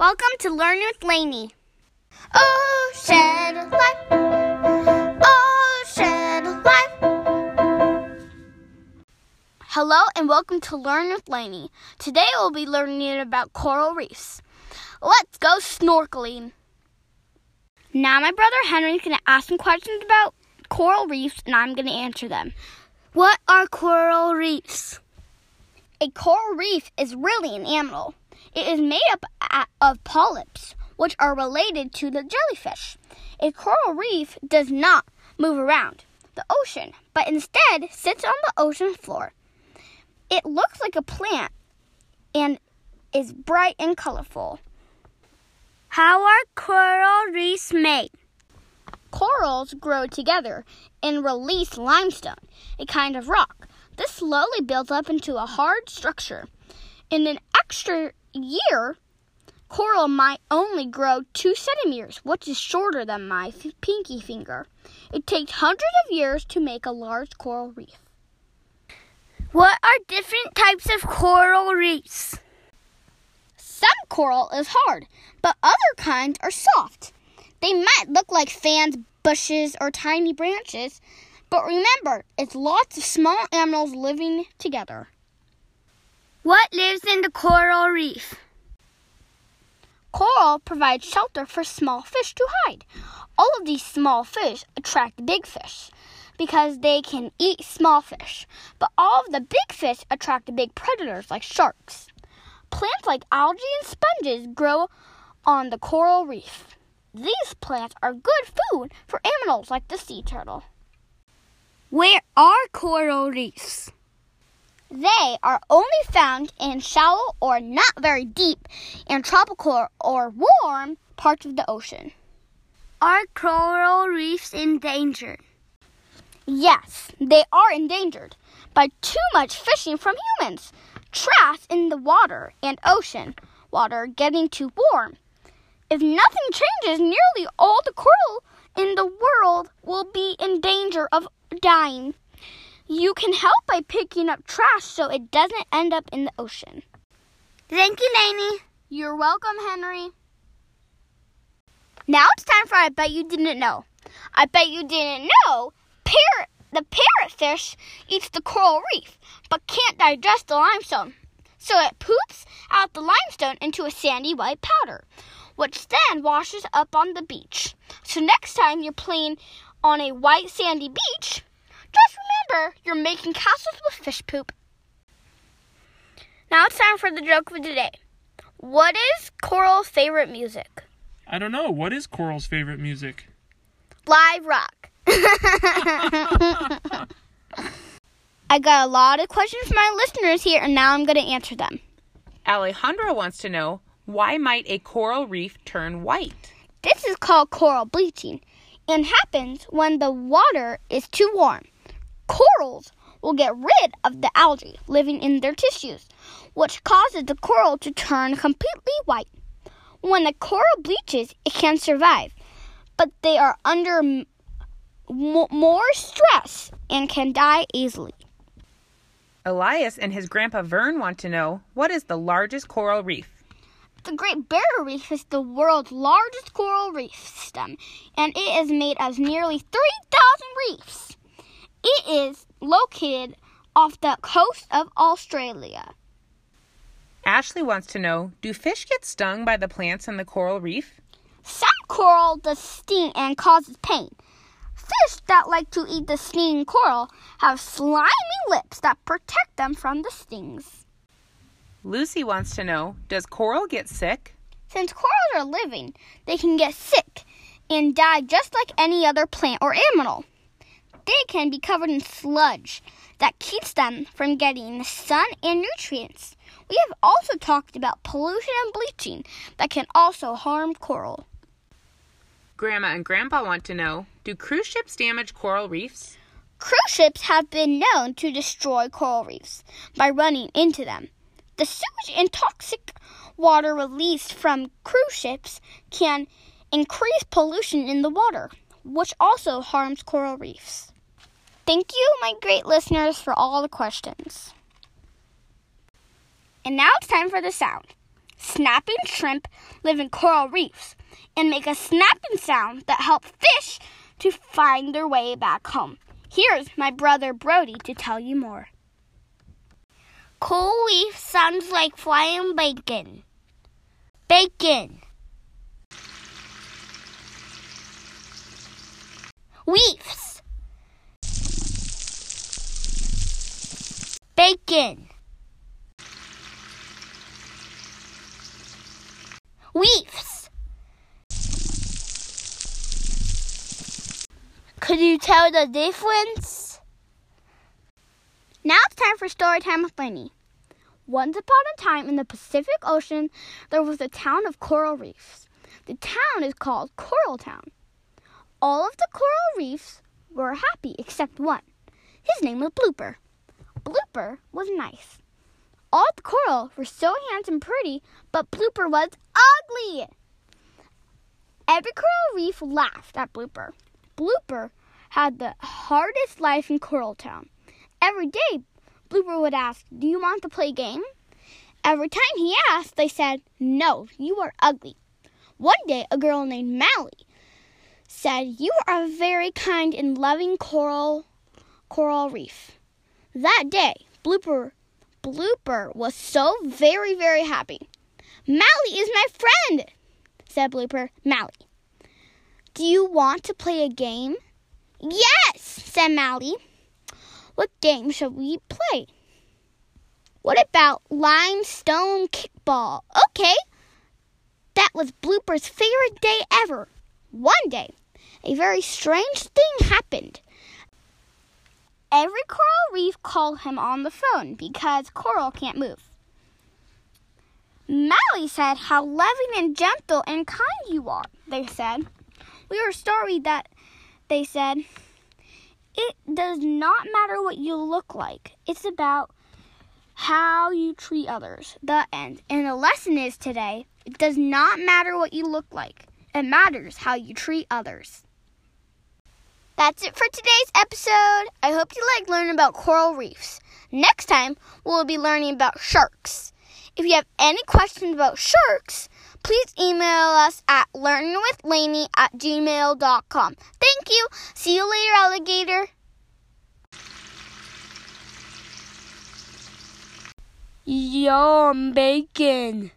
Welcome to Learn with Lainey. Ocean life. Ocean life. Hello and welcome to Learn with Lainey. Today we'll be learning about coral reefs. Let's go snorkeling. Now my brother Henry's going to ask some questions about coral reefs and I'm going to answer them. What are coral reefs? A coral reef is really an animal. It is made up of polyps, which are related to the jellyfish. A coral reef does not move around the ocean, but instead sits on the ocean floor. It looks like a plant and is bright and colorful. How are coral reefs made? Corals grow together and release limestone, a kind of rock. This slowly builds up into a hard structure. In an extra year, coral might only grow two centimeters, which is shorter than my pinky finger. It takes hundreds of years to make a large coral reef. What are different types of coral reefs? Some coral is hard, but other kinds are soft. They might look like fans, bushes, or tiny branches, but remember, it's lots of small animals living together. What lives in the coral reef? Coral provides shelter for small fish to hide. All of these small fish attract big fish because they can eat small fish, but all of the big fish attract big predators like sharks. Plants like algae and sponges grow on the coral reef. These plants are good food for animals like the sea turtle. Where are coral reefs? They are only found in shallow or not very deep and tropical or warm parts of the ocean. Are coral reefs endangered? Yes, they are endangered by too much fishing from humans, trash in the water, and ocean water getting too warm. If nothing changes, nearly all the coral in the world will be in danger of dying. You can help by picking up trash so it doesn't end up in the ocean. Thank you, Lainey. You're welcome, Henry. Now it's time for I Bet You Didn't Know. I bet you didn't know parrot, the parrotfish eats the coral reef but can't digest the limestone. So it poops out the limestone into a sandy white powder, which then washes up on the beach. So next time you're playing on a white sandy beach, just remember, you're making castles with fish poop. Now it's time for the joke of the day. What is Coral's favorite music? I don't know. What is Coral's favorite music? Live rock. I got a lot of questions from my listeners here, and now I'm going to answer them. Alejandra wants to know why might a coral reef turn white? This is called coral bleaching and happens when the water is too warm corals will get rid of the algae living in their tissues, which causes the coral to turn completely white. When the coral bleaches, it can survive, but they are under m- more stress and can die easily. Elias and his grandpa Vern want to know what is the largest coral reef? The Great Barrier Reef is the world's largest coral reef system, and it is made of nearly 3,000 reefs. It is located off the coast of Australia. Ashley wants to know Do fish get stung by the plants in the coral reef? Some coral does sting and causes pain. Fish that like to eat the stinging coral have slimy lips that protect them from the stings. Lucy wants to know Does coral get sick? Since corals are living, they can get sick and die just like any other plant or animal they can be covered in sludge that keeps them from getting the sun and nutrients. We have also talked about pollution and bleaching that can also harm coral. Grandma and Grandpa want to know Do cruise ships damage coral reefs? Cruise ships have been known to destroy coral reefs by running into them. The sewage and toxic water released from cruise ships can increase pollution in the water, which also harms coral reefs. Thank you, my great listeners, for all the questions. And now it's time for the sound. Snapping shrimp live in coral reefs and make a snapping sound that helps fish to find their way back home. Here's my brother Brody to tell you more. Coral reef sounds like flying bacon. Bacon. Reefs. Bacon. Reefs. Could you tell the difference? Now it's time for story time with Lainey. Once upon a time in the Pacific Ocean, there was a town of coral reefs. The town is called Coral Town. All of the coral reefs were happy except one. His name was Blooper. Blooper was nice. All the coral were so handsome and pretty, but Blooper was ugly. Every coral reef laughed at Blooper. Blooper had the hardest life in Coral Town. Every day, Blooper would ask, Do you want to play a game? Every time he asked, they said, No, you are ugly. One day, a girl named Mally said, You are a very kind and loving coral coral reef. That day, Blooper Blooper was so very, very happy. Mally is my friend, said Blooper. Mally, do you want to play a game? Yes, said Mally. What game shall we play? What about limestone kickball? Okay. That was Blooper's favorite day ever. One day, a very strange thing happened. Every coral reef called him on the phone because coral can't move. Mally said how loving and gentle and kind you are, they said. We are sorry that they said it does not matter what you look like. It's about how you treat others. The end. And the lesson is today it does not matter what you look like, it matters how you treat others. That's it for today's episode. I hope you like learning about coral reefs. Next time, we'll be learning about sharks. If you have any questions about sharks, please email us at learningwithlaney at gmail.com. Thank you. See you later, alligator. Yum, bacon.